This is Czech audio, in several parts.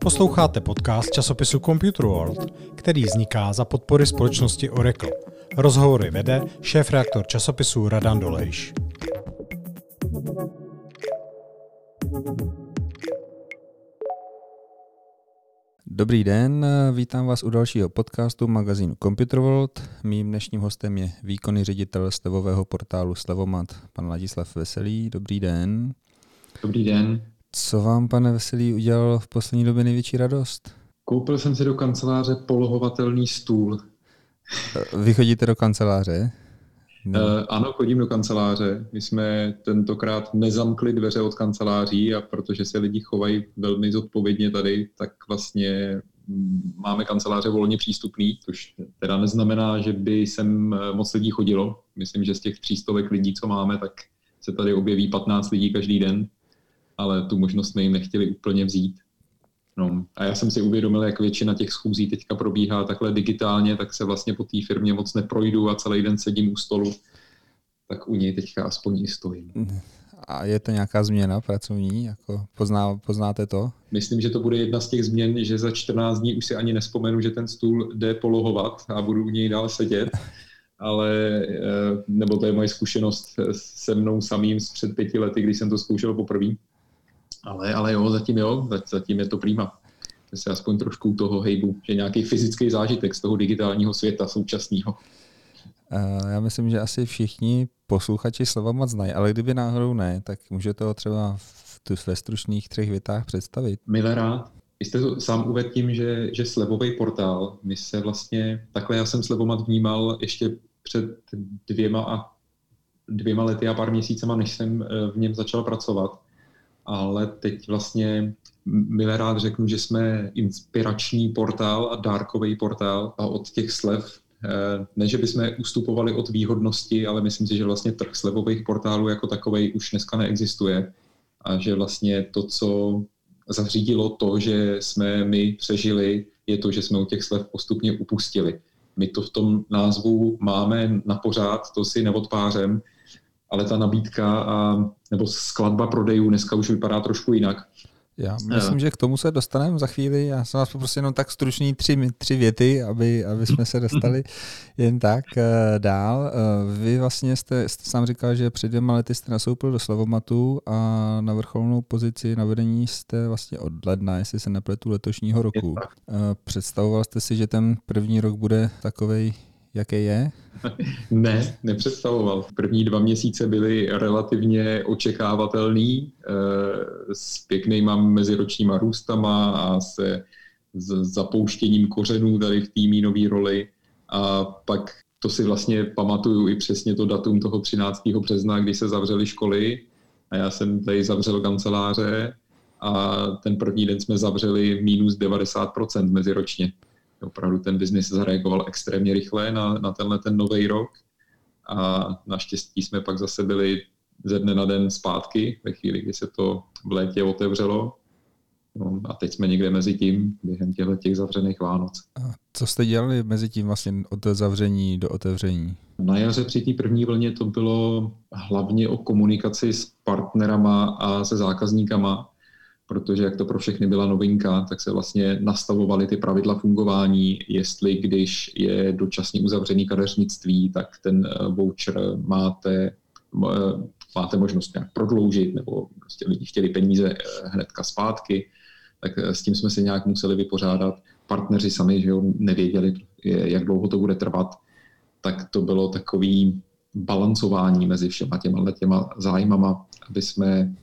Posloucháte podcast časopisu Computer World, který vzniká za podpory společnosti Oracle. Rozhovory vede šéf-reaktor časopisu Radan Dolejš. Dobrý den, vítám vás u dalšího podcastu magazínu Computer World. Mým dnešním hostem je výkonný ředitel slevového portálu Slevomat, pan Ladislav Veselý. Dobrý den. Dobrý den. Co vám, pane Veselý, udělal v poslední době největší radost? Koupil jsem si do kanceláře polohovatelný stůl. Vy chodíte do kanceláře? No. Uh, ano, chodím do kanceláře. My jsme tentokrát nezamkli dveře od kanceláří a protože se lidi chovají velmi zodpovědně tady, tak vlastně mm, máme kanceláře volně přístupný, což teda neznamená, že by sem eh, moc lidí chodilo. Myslím, že z těch třístovek lidí, co máme, tak se tady objeví 15 lidí každý den, ale tu možnost jsme jim nechtěli úplně vzít. No, a já jsem si uvědomil, jak většina těch schůzí teďka probíhá takhle digitálně, tak se vlastně po té firmě moc neprojdu a celý den sedím u stolu, tak u něj teďka aspoň i stojím. A je to nějaká změna pracovní? Jako pozná, poznáte to? Myslím, že to bude jedna z těch změn, že za 14 dní už si ani nespomenu, že ten stůl jde polohovat a budu u něj dál sedět. Ale, eh, nebo to je moje zkušenost se mnou samým z před pěti lety, kdy jsem to zkoušel poprvé ale, ale jo, zatím jo, zatím je to prýma. Že se aspoň trošku toho hejbu, že nějaký fyzický zážitek z toho digitálního světa současného. Já myslím, že asi všichni posluchači slova moc znají, ale kdyby náhodou ne, tak můžete ho třeba v, tu, ve stručných třech větách představit. Milé rád. Vy jste to sám uvedl tím, že, že slevový portál, my se vlastně, takhle já jsem slevomat vnímal ještě před dvěma a dvěma lety a pár měsícema, než jsem eh, v něm začal pracovat ale teď vlastně milé rád řeknu, že jsme inspirační portál a dárkový portál a od těch slev eh, ne, že bychom ustupovali od výhodnosti, ale myslím si, že vlastně trh slevových portálů jako takový už dneska neexistuje a že vlastně to, co zařídilo to, že jsme my přežili, je to, že jsme u těch slev postupně upustili. My to v tom názvu máme na pořád, to si neodpářem, ale ta nabídka a, nebo skladba prodejů dneska už vypadá trošku jinak. Já myslím, že k tomu se dostaneme za chvíli. Já jsem vás poprosil jenom tak stručný tři, tři věty, aby, aby jsme se dostali jen tak uh, dál. Uh, vy vlastně jste, jste sám říkal, že před dvěma lety jste nasoupil do Slavomatu a na vrcholnou pozici na vedení jste vlastně od ledna, jestli se nepletu, letošního roku. Představoval jste si, že ten první rok bude takovej jaký je? ne, nepředstavoval. První dva měsíce byly relativně očekávatelný eh, s pěknýma meziročníma růstama a se zapouštěním kořenů tady v týmí nový roli. A pak to si vlastně pamatuju i přesně to datum toho 13. března, kdy se zavřely školy a já jsem tady zavřel kanceláře a ten první den jsme zavřeli minus 90% meziročně opravdu ten biznis zareagoval extrémně rychle na, na tenhle ten nový rok a naštěstí jsme pak zase byli ze dne na den zpátky, ve chvíli, kdy se to v létě otevřelo. No, a teď jsme někde mezi tím, během těchto těch zavřených Vánoc. A co jste dělali mezi tím vlastně od zavření do otevření? Na jaře při té první vlně to bylo hlavně o komunikaci s partnerama a se zákazníkama, protože jak to pro všechny byla novinka, tak se vlastně nastavovaly ty pravidla fungování, jestli když je dočasně uzavřený kadeřnictví, tak ten eh, voucher máte, eh, máte možnost nějak prodloužit, nebo prostě lidi chtěli peníze eh, hnedka zpátky, tak s tím jsme se nějak museli vypořádat. Partneři sami že jo, nevěděli, jak dlouho to bude trvat, tak to bylo takový balancování mezi všema těma, těma zájmama, aby jsme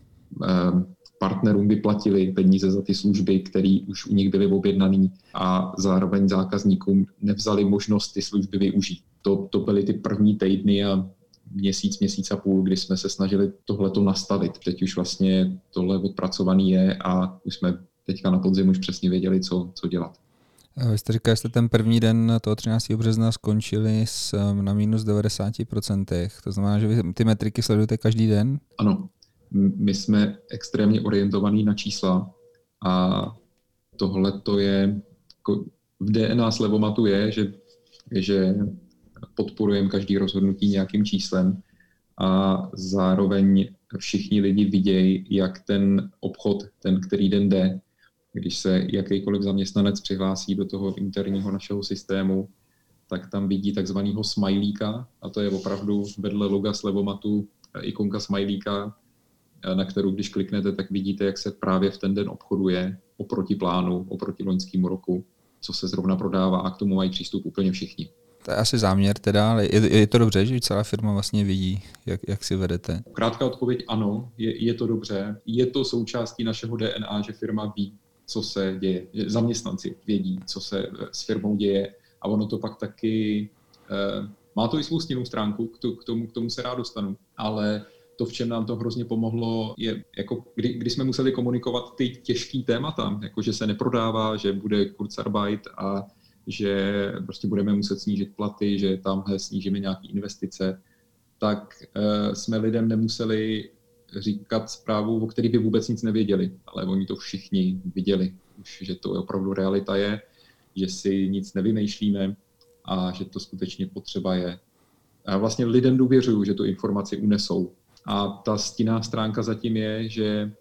partnerům vyplatili peníze za ty služby, které už u nich byly objednané a zároveň zákazníkům nevzali možnost ty služby využít. To, to byly ty první týdny a měsíc, měsíc a půl, kdy jsme se snažili tohleto nastavit. Teď už vlastně tohle odpracovaný je a už jsme teďka na podzim už přesně věděli, co, co dělat. Vy jste říkal, že jste ten první den toho 13. března skončili s, na minus 90%. To znamená, že vy ty metriky sledujete každý den? Ano, my jsme extrémně orientovaní na čísla a tohle to je, jako v DNA Slevomatu je, že, že podporujeme každý rozhodnutí nějakým číslem a zároveň všichni lidi vidějí, jak ten obchod, ten, který den jde, když se jakýkoliv zaměstnanec přihlásí do toho interního našeho systému, tak tam vidí takzvaného smajlíka a to je opravdu vedle loga slevomatu ikonka smajlíka, na kterou když kliknete, tak vidíte, jak se právě v ten den obchoduje oproti plánu, oproti loňskému roku, co se zrovna prodává a k tomu mají přístup úplně všichni. To je asi záměr teda, ale je, je to dobře, že celá firma vlastně vidí, jak, jak si vedete? Krátká odpověď ano, je, je to dobře. Je to součástí našeho DNA, že firma ví, co se děje. Zaměstnanci vědí, co se s firmou děje a ono to pak taky, eh, má to i svou stěnou stránku, k tomu, k tomu se rád dostanu, ale to, v čem nám to hrozně pomohlo, je, jako kdy, kdy jsme museli komunikovat ty těžký témata, jako že se neprodává, že bude Kurzarbeit a že prostě budeme muset snížit platy, že tamhle snížíme nějaké investice, tak uh, jsme lidem nemuseli říkat zprávu, o který by vůbec nic nevěděli, ale oni to všichni viděli, už, že to opravdu realita je, že si nic nevymýšlíme a že to skutečně potřeba je. A vlastně lidem důvěřuju, že tu informaci unesou. A ta stinná stránka zatím je, že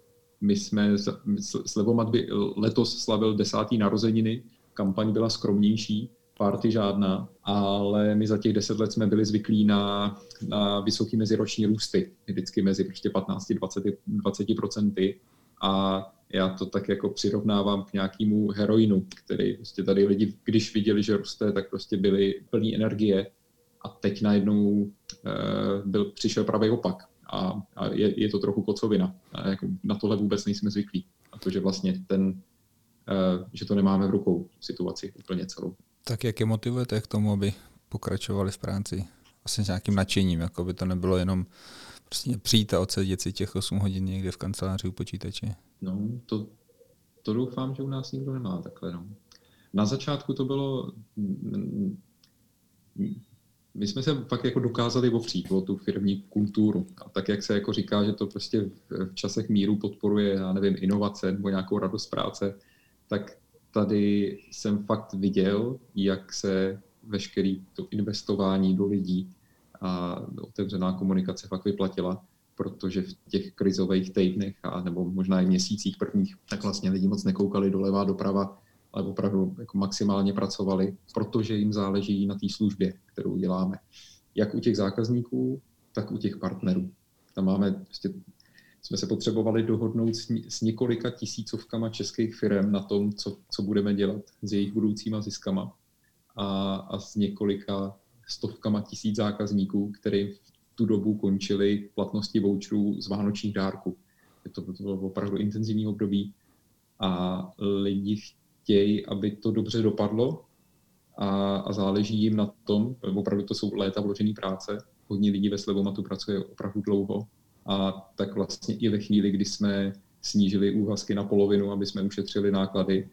my jsme s Levomat letos slavil desátý narozeniny, kampaň byla skromnější, party žádná, ale my za těch deset let jsme byli zvyklí na, na vysoký meziroční růsty, vždycky mezi prostě 15-20 20 procenty. A já to tak jako přirovnávám k nějakému heroinu, který prostě tady lidi, když viděli, že roste, tak prostě byli plní energie. A teď najednou e, byl, přišel pravý opak a, a je, je to trochu kocovina. A jako na tohle vůbec nejsme zvyklí. A to, že vlastně ten, e, že to nemáme v rukou, situaci úplně celou. Tak jak je motivujete k tomu, aby pokračovali v práci? Vlastně s nějakým nadšením, jako by to nebylo jenom prostě přijít a odsedět si těch 8 hodin někde v kanceláři u počítače. No, to, to doufám, že u nás nikdo nemá takhle. No. Na začátku to bylo... My jsme se fakt jako dokázali opřít o tu firmní kulturu. A tak, jak se jako říká, že to prostě v časech míru podporuje, já nevím, inovace nebo nějakou radost práce, tak tady jsem fakt viděl, jak se veškerý to investování do lidí a otevřená komunikace fakt vyplatila, protože v těch krizových týdnech a nebo možná i měsících prvních, tak vlastně lidi moc nekoukali doleva doprava, ale opravdu jako maximálně pracovali, protože jim záleží na té službě, kterou děláme. Jak u těch zákazníků, tak u těch partnerů. Tam máme prostě jsme se potřebovali dohodnout s, s několika tisícovkama českých firm na tom, co, co budeme dělat s jejich budoucíma ziskama a, a s několika stovkama tisíc zákazníků, který v tu dobu končili platnosti voucherů z vánočních dárků. To, to bylo opravdu intenzivní období a lidi chtějí, aby to dobře dopadlo a, a záleží jim na tom, opravdu to jsou léta vložené práce, hodně lidí ve Slevomatu pracuje opravdu dlouho a tak vlastně i ve chvíli, kdy jsme snížili úvazky na polovinu, aby jsme ušetřili náklady,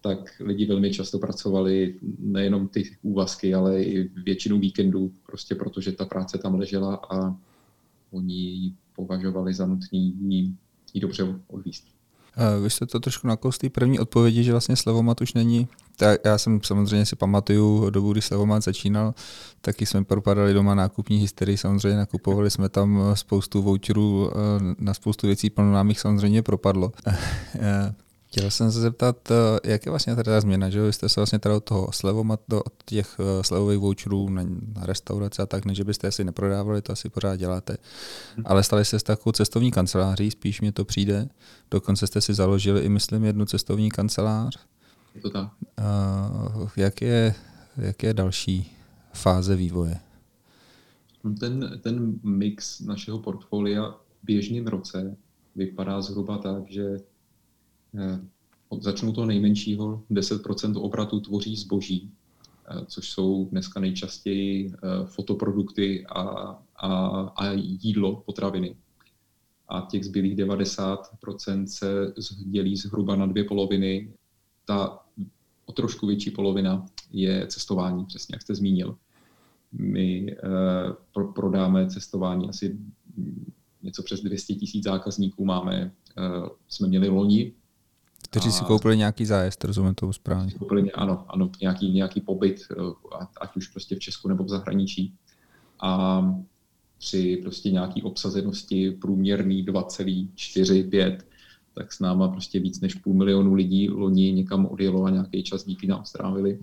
tak lidi velmi často pracovali nejenom ty úvazky, ale i většinu víkendů, prostě protože ta práce tam ležela a oni ji považovali za nutný ji dobře odvíst. Vy jste to trošku nakous té první odpovědi, že vlastně Slevomat už není. Tak já jsem samozřejmě si pamatuju dobu, kdy Slevomat začínal, taky jsme propadali doma nákupní hysterii, samozřejmě nakupovali jsme tam spoustu voucherů, eh, na spoustu věcí plno nám jich samozřejmě propadlo. Eh, Chtěl jsem se zeptat, eh, jak je vlastně teda změna, že vy jste se vlastně teda od toho slevomat, od těch eh, slevových voucherů na, restaurace a tak, než byste si neprodávali, to asi pořád děláte, hmm. ale stali jste s takovou cestovní kanceláří, spíš mě to přijde, dokonce jste si založili i myslím jednu cestovní kancelář. Je to tak. Uh, jak, je, jak je další fáze vývoje? No, ten, ten mix našeho portfolia v běžném roce vypadá zhruba tak, že Eh, začnu toho nejmenšího, 10% obratu tvoří zboží, eh, což jsou dneska nejčastěji eh, fotoprodukty a, a, a jídlo, potraviny. A těch zbylých 90% se dělí zhruba na dvě poloviny. Ta o trošku větší polovina je cestování, přesně jak jste zmínil. My pro, prodáme cestování asi něco přes 200 tisíc zákazníků máme, jsme měli loni kteří si koupili nějaký zájezd, rozumím to správně. Koupili, ano, ano, nějaký, nějaký pobyt, eh, ať už prostě v Česku nebo v zahraničí. A při prostě nějaký obsazenosti průměrný 2,45, tak s náma prostě víc než půl milionu lidí loni někam odjelo a nějaký čas díky nám strávili.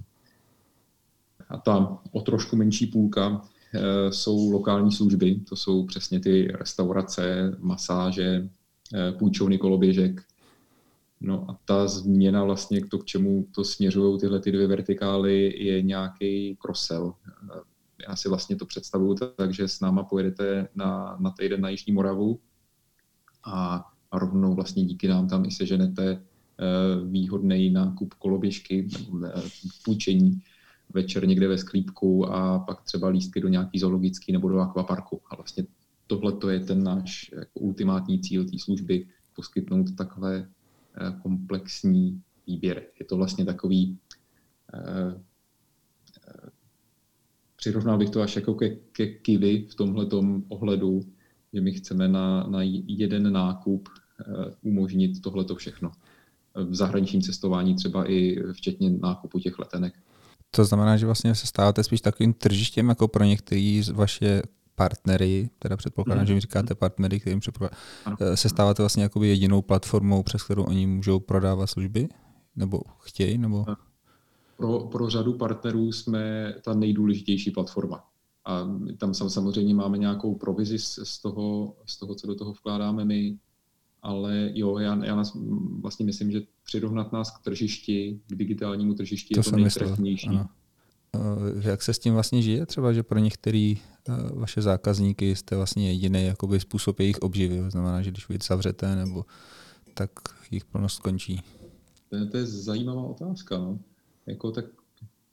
A ta o trošku menší půlka e, jsou lokální služby, to jsou přesně ty restaurace, masáže, e, půjčovny koloběžek. No a ta změna vlastně, to, k čemu to směřují tyhle ty dvě vertikály, je nějaký krosel já si vlastně to představuju tak, že s náma pojedete na, na týden na Jižní Moravu a, rovnou vlastně díky nám tam i seženete eh, výhodný nákup koloběžky eh, půjčení večer někde ve sklípku a pak třeba lístky do nějaký zoologický nebo do akvaparku. A vlastně tohle to je ten náš jako ultimátní cíl té služby, poskytnout takhle eh, komplexní výběr. Je to vlastně takový přirovnal bych to až jako ke, ke kivy v tomhle ohledu, že my chceme na, na jeden nákup umožnit tohleto všechno. V zahraničním cestování třeba i včetně nákupu těch letenek. To znamená, že vlastně se stáváte spíš takovým tržištěm jako pro některý z vaše partnery, teda předpokládám, mm. že mi říkáte partnery, kterým eh, se stáváte vlastně jakoby jedinou platformou, přes kterou oni můžou prodávat služby? Nebo chtějí? Nebo pro, pro řadu partnerů jsme ta nejdůležitější platforma. A tam samozřejmě máme nějakou provizi z, z, toho, z toho, co do toho vkládáme my, ale jo, já, já nás vlastně myslím, že přirovnat nás k tržišti, k digitálnímu tržišti to je to nejtrefnější. Jak se s tím vlastně žije? Třeba, že pro některé vaše zákazníky jste vlastně jediný jakoby způsob jejich obživy. To znamená, že když vy zavřete, nebo tak jejich plnost skončí. To, to je zajímavá otázka. No. Jako tak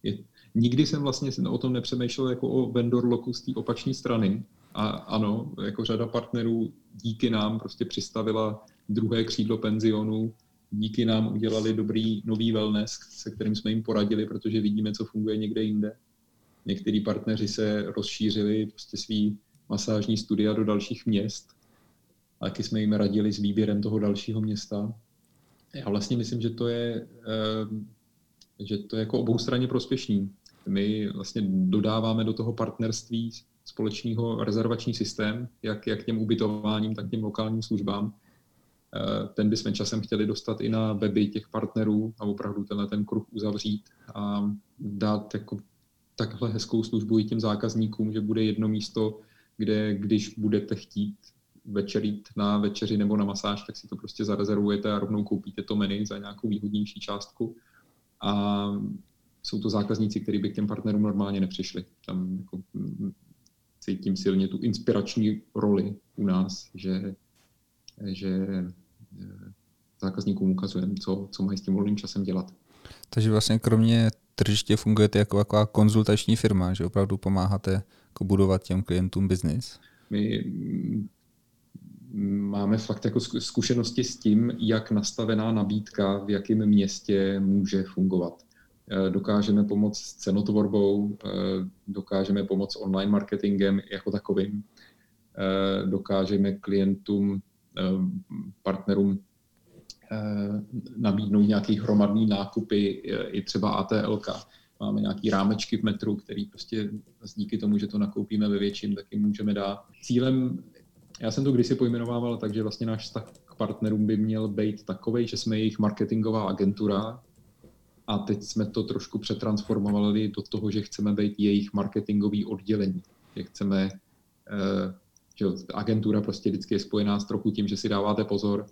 je, nikdy jsem vlastně o tom nepřemýšlel jako o vendor loku z té opačné strany. A ano, jako řada partnerů díky nám prostě přistavila druhé křídlo penzionu, díky nám udělali dobrý nový wellness, se kterým jsme jim poradili, protože vidíme, co funguje někde jinde. Někteří partneři se rozšířili prostě svý masážní studia do dalších měst. A taky jsme jim radili s výběrem toho dalšího města. Já vlastně myslím, že to je eh, že to je jako oboustranně prospěšný. My vlastně dodáváme do toho partnerství společného rezervační systém, jak, jak těm ubytováním, tak těm lokálním službám. Eh, ten bychom časem chtěli dostat i na weby těch partnerů a opravdu tenhle ten kruh uzavřít a dát jako takhle hezkou službu i těm zákazníkům, že bude jedno místo, kde když budete chtít večer jít na večeři nebo na masáž, tak si to prostě zarezervujete a rovnou koupíte to menu za nějakou výhodnější částku a jsou to zákazníci, kteří by k těm partnerům normálně nepřišli. Tam jako mm, cítím silně tu inspirační roli u nás, že, že eh, zákazníkům ukazujeme, co, co mají s tím volným časem dělat. Takže vlastně kromě tržiště fungujete jako taková konzultační firma, že opravdu pomáháte jako budovat těm klientům biznis? My máme fakt jako zkušenosti s tím, jak nastavená nabídka v jakém městě může fungovat. Eh, dokážeme pomoct s cenotvorbou, eh, dokážeme pomoct online marketingem jako takovým, dokážeme klientům, partnerům nabídnout nějaký hromadný nákupy, i třeba ATLK. Máme nějaký rámečky v metru, který prostě díky tomu, že to nakoupíme ve větším, taky můžeme dát. Cílem já jsem to kdysi pojmenovával tak, že vlastně náš vztah k partnerům by měl být takový, že jsme jejich marketingová agentura a teď jsme to trošku přetransformovali do toho, že chceme být jejich marketingový oddělení. Že chceme, eh, že agentura prostě vždycky je spojená s trochu tím, že si dáváte pozor,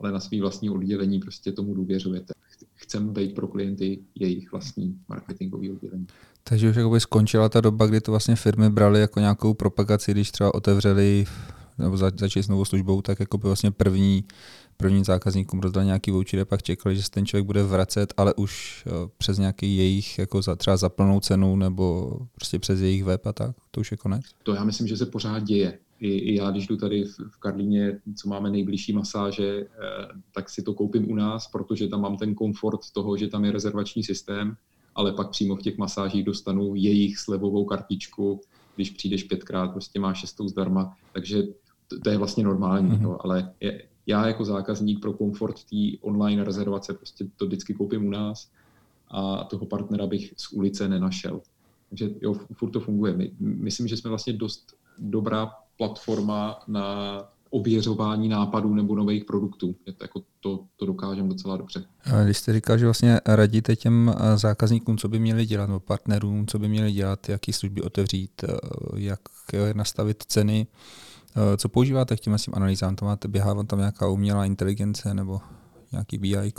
ale na svý vlastní oddělení prostě tomu důvěřujete. Chceme být pro klienty jejich vlastní marketingový oddělení. Takže už jakoby skončila ta doba, kdy to vlastně firmy brali jako nějakou propagaci, když třeba otevřeli nebo za, začít s novou službou, tak jako by vlastně první, první zákazníkům rozdal nějaký voucher a pak čekali, že se ten člověk bude vracet, ale už eh, přes nějaký jejich, jako za, třeba za plnou cenu nebo prostě přes jejich web a tak, to už je konec? To já myslím, že se pořád děje. I, i já, když jdu tady v, v Karlíně, co máme nejbližší masáže, eh, tak si to koupím u nás, protože tam mám ten komfort toho, že tam je rezervační systém, ale pak přímo v těch masážích dostanu jejich slevovou kartičku, když přijdeš pětkrát, prostě máš šestou zdarma, takže to, to je vlastně normální, mm-hmm. no, ale je, já jako zákazník pro komfort té online rezervace prostě to vždycky koupím u nás a toho partnera bych z ulice nenašel. Takže jo, furt to funguje. My, myslím, že jsme vlastně dost dobrá platforma na ověřování nápadů nebo nových produktů. Je to, jako to, to dokážeme docela dobře. Když jste říkal, že vlastně radíte těm zákazníkům, co by měli dělat, nebo partnerům, co by měli dělat, jaký služby otevřít, jak nastavit ceny, co používáte k těm tím analýzám? To máte, běhá tam nějaká umělá inteligence nebo nějaký BI?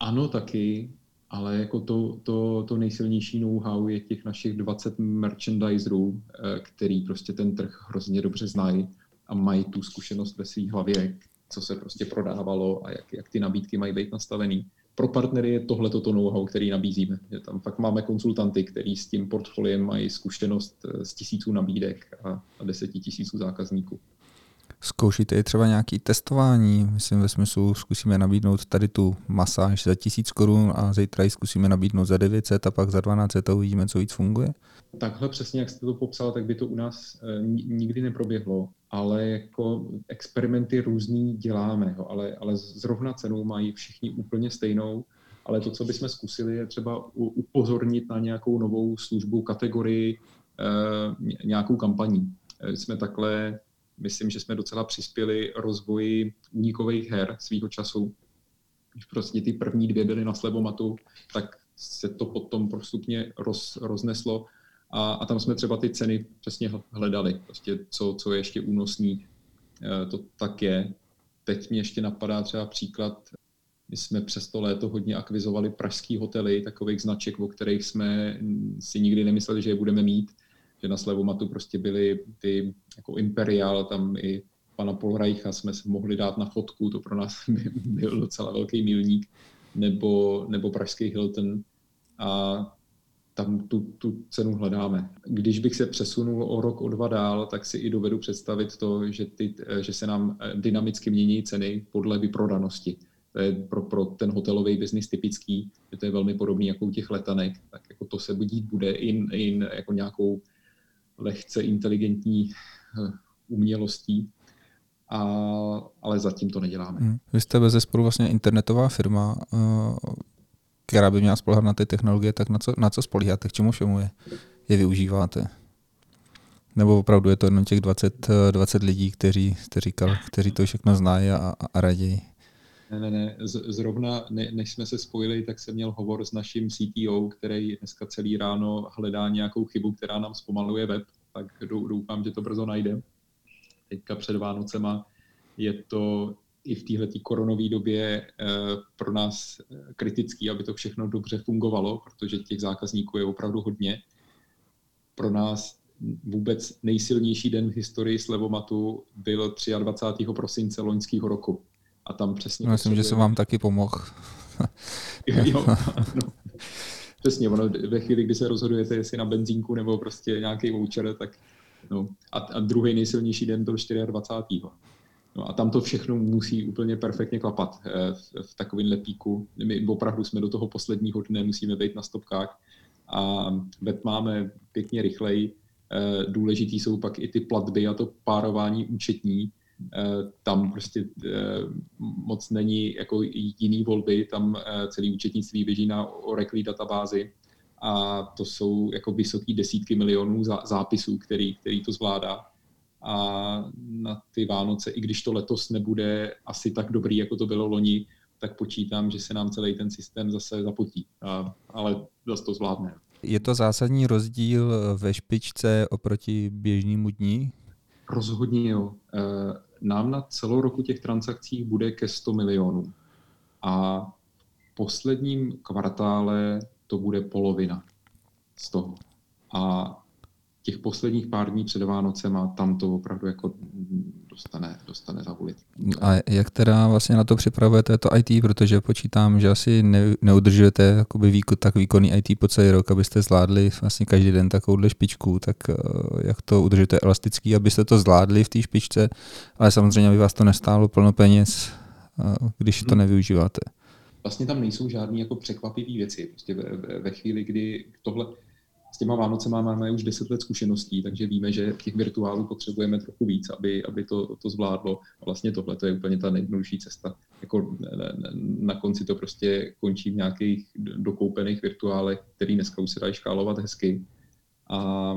Ano, taky, ale jako to, to, to nejsilnější know-how je těch našich 20 merchandiserů, eh, který prostě ten trh hrozně dobře znají a mají tu zkušenost ve své hlavě, co se prostě prodávalo a jak, jak ty nabídky mají být nastavený. Pro partnery je tohle toto know-how, který nabízíme. Že tam fakt máme konsultanty, který s tím portfoliem mají zkušenost eh, z tisíců nabídek a, a deseti tisíců zákazníků. Zkoušíte i třeba nějaké testování, myslím ve smyslu zkusíme nabídnout tady tu masáž za tisíc korun a zítra ji zkusíme nabídnout za 900 a pak za 1200 a uvidíme, co víc funguje? Takhle přesně, jak jste to popsal, tak by to u nás eh, nikdy neproběhlo, ale jako experimenty různý děláme, jo, ale, ale zrovna cenu mají všichni úplně stejnou, ale to, co bychom zkusili, je třeba upozornit na nějakou novou službu, kategorii, eh, nějakou kampaní. Eh, jsme takhle myslím, že jsme docela přispěli rozvoji únikových her svýho času. Když prostě ty první dvě byly na slevomatu, tak se to potom postupně roz, rozneslo a, a tam jsme třeba ty ceny přesně hledali, prostě co, co je ještě únosný, e, to tak je. Teď mě ještě napadá třeba příklad, my jsme přes to léto hodně akvizovali pražský hotely, takových značek, o kterých jsme si nikdy nemysleli, že je budeme mít že na Slevomatu prostě byly ty jako Imperial, tam i pana Polreicha jsme se mohli dát na fotku, to pro nás byl docela velký milník, nebo, nebo pražský Hilton a tam tu, tu cenu hledáme. Když bych se přesunul o rok, o dva dál, tak si i dovedu představit to, že, ty, že se nám dynamicky mění ceny podle vyprodanosti. To je pro, pro ten hotelový biznis typický, že to je velmi podobný jako u těch letanek, tak jako to se budít bude in, in jako nějakou lehce inteligentní eh, umělostí, a, ale zatím to neděláme. Hmm. Vy jste bez zesporu vlastně internetová firma, eh, která by měla spolehat na ty technologie, tak na co, na co spolíháte, k čemu všemu je, je využíváte? Nebo opravdu je to jenom těch 20, 20 eh, lidí, kteří, kteří, kteří to všechno znají a, a raději? Ne, ne, ne. Zrovna ne, než jsme se spojili, tak jsem měl hovor s naším CTO, který dneska celý ráno hledá nějakou chybu, která nám zpomaluje web, tak doufám, že to brzo najde. Teďka před Vánocema je to i v této koronové době eh, pro nás kritický, aby to všechno dobře fungovalo, protože těch zákazníků je opravdu hodně. Pro nás vůbec nejsilnější den v historii Slevomatu byl 23. prosince loňského roku a tam přesně... No, myslím, že jsem vám taky pomohl. jo, no. Přesně, ono ve chvíli, kdy se rozhodujete, jestli na benzínku nebo prostě nějaký voucher, tak no. A, a druhý nejsilnější den byl 24. No a tam to všechno musí úplně perfektně klapat eh, v, v takovém lepíku. My opravdu jsme do toho posledního dne, musíme být na stopkách a web máme pěkně rychleji. Eh, důležitý jsou pak i ty platby a to párování účetní, tam prostě eh, moc není jako jiný volby, tam eh, celý účetnictví běží na Oracle databázi a to jsou jako vysoké desítky milionů zápisů, který, který to zvládá. A na ty Vánoce, i když to letos nebude asi tak dobrý, jako to bylo loni, tak počítám, že se nám celý ten systém zase zapotí. A, ale zase to zvládne. Je to zásadní rozdíl ve špičce oproti běžnému dní? Rozhodně jo nám na celou roku těch transakcí bude ke 100 milionů. A v posledním kvartále to bude polovina z toho. A těch posledních pár dní před Vánocema tam to opravdu jako dostane, dostane zavolit. A jak teda vlastně na to připravujete to IT, protože počítám, že asi ne, neudržujete jakoby výko, tak výkonný IT po celý rok, abyste zvládli vlastně každý den takovouhle špičku, tak eh, jak to udržujete elastický, abyste to zvládli v té špičce, ale samozřejmě, aby vás to nestálo plno peněz, eh, když to hmm. nevyužíváte. Vlastně tam nejsou žádné jako překvapivé věci. Prostě ve, ve chvíli, kdy tohle, s těma Vánocema máme už deset let zkušeností, takže víme, že těch virtuálů potřebujeme trochu víc, aby, aby to, to zvládlo. A vlastně tohle to je úplně ta nejjednodušší cesta. Jako na konci to prostě končí v nějakých dokoupených virtuálech, který dneska už se dají škálovat hezky. A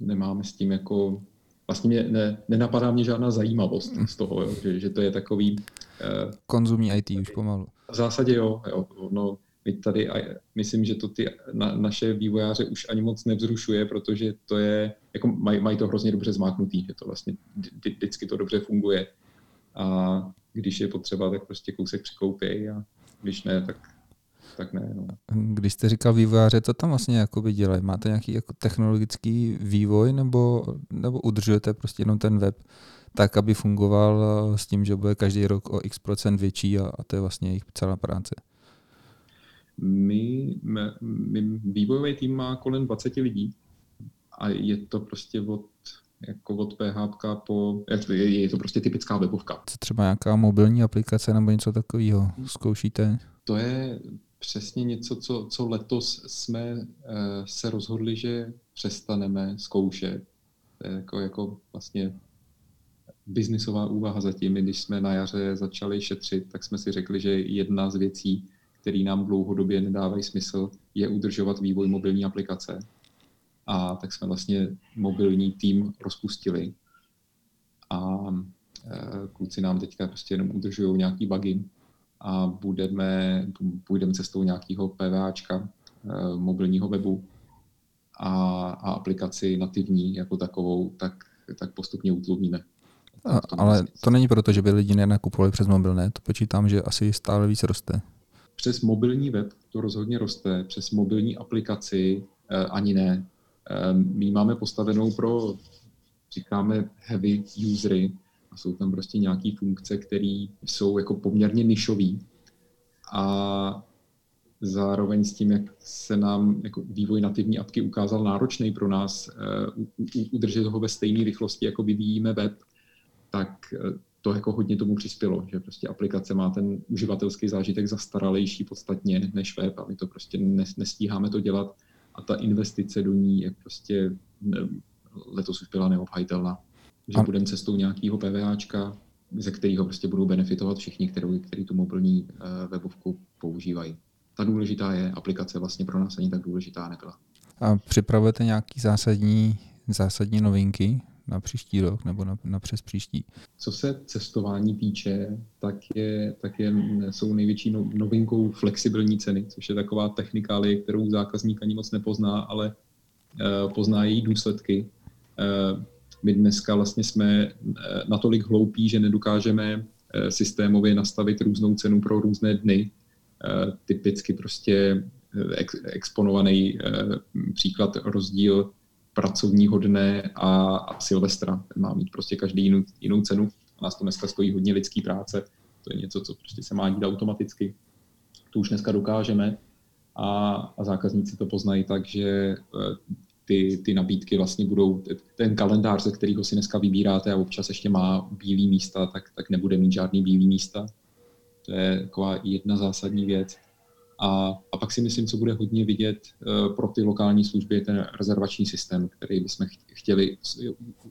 nemáme s tím jako vlastně mě ne, nenapadá mě žádná zajímavost z toho, jo, že, že to je takový... Uh, Konzumní IT už pomalu. V zásadě jo, jo no, my tady, myslím, že to ty na, naše vývojáře už ani moc nevzrušuje, protože to je, jako maj, mají to hrozně dobře zmáknutý, že to vlastně vždycky to dobře funguje. A když je potřeba, tak prostě kousek přikoupí a když ne, tak tak ne. No. Když jste říkal vývojáře, co tam vlastně jakoby dělají? Máte nějaký jako technologický vývoj nebo, nebo udržujete prostě jenom ten web tak, aby fungoval s tím, že bude každý rok o x procent větší a, a to je vlastně jejich celá práce? My, my, my vývojový tým má kolem 20 lidí a je to prostě od jako od PHP po, je, je to prostě typická webovka. Co třeba nějaká mobilní aplikace nebo něco takového zkoušíte? To je přesně něco, co, co letos jsme uh, se rozhodli, že přestaneme zkoušet. To je jako, jako vlastně biznisová úvaha zatím. Když jsme na jaře začali šetřit, tak jsme si řekli, že jedna z věcí, které nám dlouhodobě nedávají smysl, je udržovat vývoj mobilní aplikace. A tak jsme vlastně mobilní tým rozpustili. A eh, kluci nám teďka prostě jenom udržují nějaký bugy a budeme, půjdeme cestou nějakého PVAčka, eh, mobilního webu a, a aplikaci nativní jako takovou, tak, tak postupně utlumíme. A, ale to není proto, že by lidi nenakupovali přes mobilné, to počítám, že asi stále víc roste. Přes mobilní web to rozhodně roste, přes mobilní aplikaci eh, ani ne. Eh, my máme postavenou pro, říkáme, heavy usery, a jsou tam prostě nějaké funkce, které jsou jako poměrně nišové a zároveň s tím, jak se nám jako vývoj nativní apky ukázal náročný pro nás uh, udržet ho ve stejné rychlosti, jako vyvíjíme web, tak uh, to jako hodně tomu přispělo, že prostě aplikace má ten uživatelský zážitek zastaralejší podstatně než web a my to prostě nestíháme to dělat a ta investice do ní je prostě ne, letos už byla neobhajitelná že a... budeme cestou nějakého PVAčka, ze kterého prostě budou benefitovat všichni, kteří, kteří tu mobilní uh, webovku používají. Ta důležitá je, aplikace vlastně pro nás ani tak důležitá nebyla. A připravujete nějaký zásadní, zásadní novinky na příští rok nebo na, na přes příští? Co se cestování týče, tak, je, tak je, jsou největší no, novinkou flexibilní ceny, což je taková technikálie, kterou zákazník ani moc nepozná, ale uh, pozná její důsledky. Uh, my dneska vlastně jsme eh, natolik hloupí, že nedokážeme eh, systémově nastavit různou cenu pro různé dny. Eh, typicky prostě exponovaný příklad rozdíl pracovního dne a, a Silvestra. Ten má mít prostě každý jinou, jinou cenu. A nás to dneska stojí hodně lidský práce. To je něco, co prostě se má dít automaticky. To už dneska dokážeme a, a zákazníci to poznají tak, že ty, ty nabídky vlastně budou, ten kalendář, ze kterého si dneska vybíráte a občas ještě má bílý místa, tak, tak nebude mít žádný bílý místa. To je taková jedna zásadní věc. A, a pak si myslím, co bude hodně vidět uh, pro ty lokální služby, je ten rezervační systém, který bychom chtěli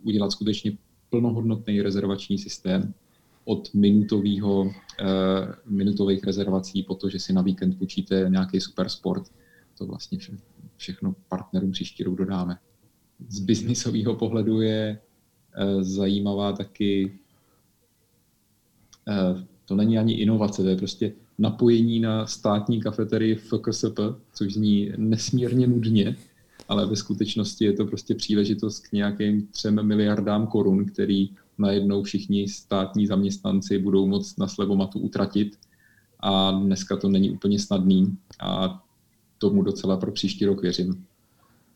udělat skutečně plnohodnotný rezervační systém od minutového, uh, minutových rezervací po to, že si na víkend počíte nějaký super sport. To vlastně vše, všechno partnerům příští rok dodáme. Z biznisového pohledu je eh, zajímavá taky, eh, to není ani inovace, to je prostě napojení na státní kafeterii v KSP, což zní nesmírně nudně, ale ve skutečnosti je to prostě příležitost k nějakým třem miliardám korun, který najednou všichni státní zaměstnanci budou moct na slevomatu utratit a dneska to není úplně snadný a tomu docela pro příští rok věřím.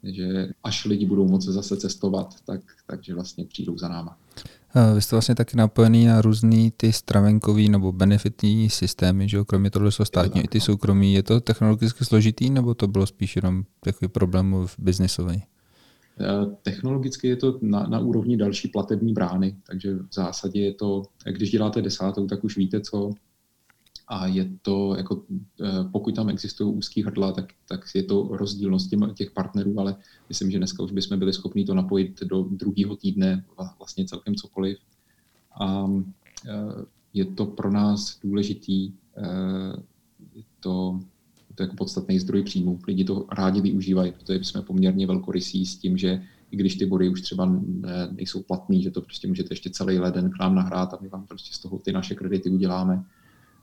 Že až lidi budou moci zase cestovat, tak, takže vlastně přijdou za náma. Vy jste vlastně taky napojený na různý ty stravenkový nebo benefitní systémy, že jo? kromě toho jsou státní i ty no. soukromí. Je to technologicky složitý, nebo to bylo spíš jenom takový problém v biznisový? Technologicky je to na, na úrovni další platební brány, takže v zásadě je to, když děláte desátou, tak už víte, co a je to, jako, eh, pokud tam existují úzký hrdla, tak, tak je to rozdílnost těch partnerů, ale myslím, že dneska už bychom byli schopni to napojit do druhého týdne vlastně celkem cokoliv. A eh, je to pro nás důležitý, eh, je to, je to jako podstatný zdroj příjmu. Lidi to rádi využívají, protože jsme poměrně velkorysí s tím, že i když ty body už třeba nejsou platný, že to prostě můžete ještě celý leden k nám nahrát a my vám prostě z toho ty naše kredity uděláme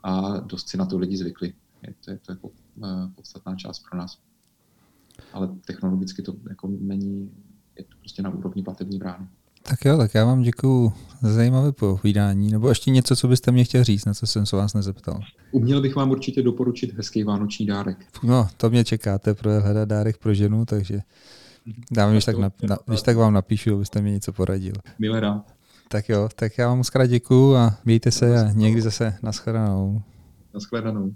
a dost si na to lidi zvykli. Je to, je to jako podstatná část pro nás. Ale technologicky to jako není, je to prostě na úrovni platební brány. Tak jo, tak já vám děkuji za zajímavé povídání. Nebo ještě něco, co byste mě chtěl říct, na co jsem se vás nezeptal. Uměl bych vám určitě doporučit hezký vánoční dárek. No, to mě čekáte pro hledat dárek pro ženu, takže dám, když tak, nap, na, když tak vám napíšu, abyste mi něco poradil. Milé rád. Tak jo, tak já vám moc krát děkuju a mějte se a někdy zase naschledanou. Naschledanou.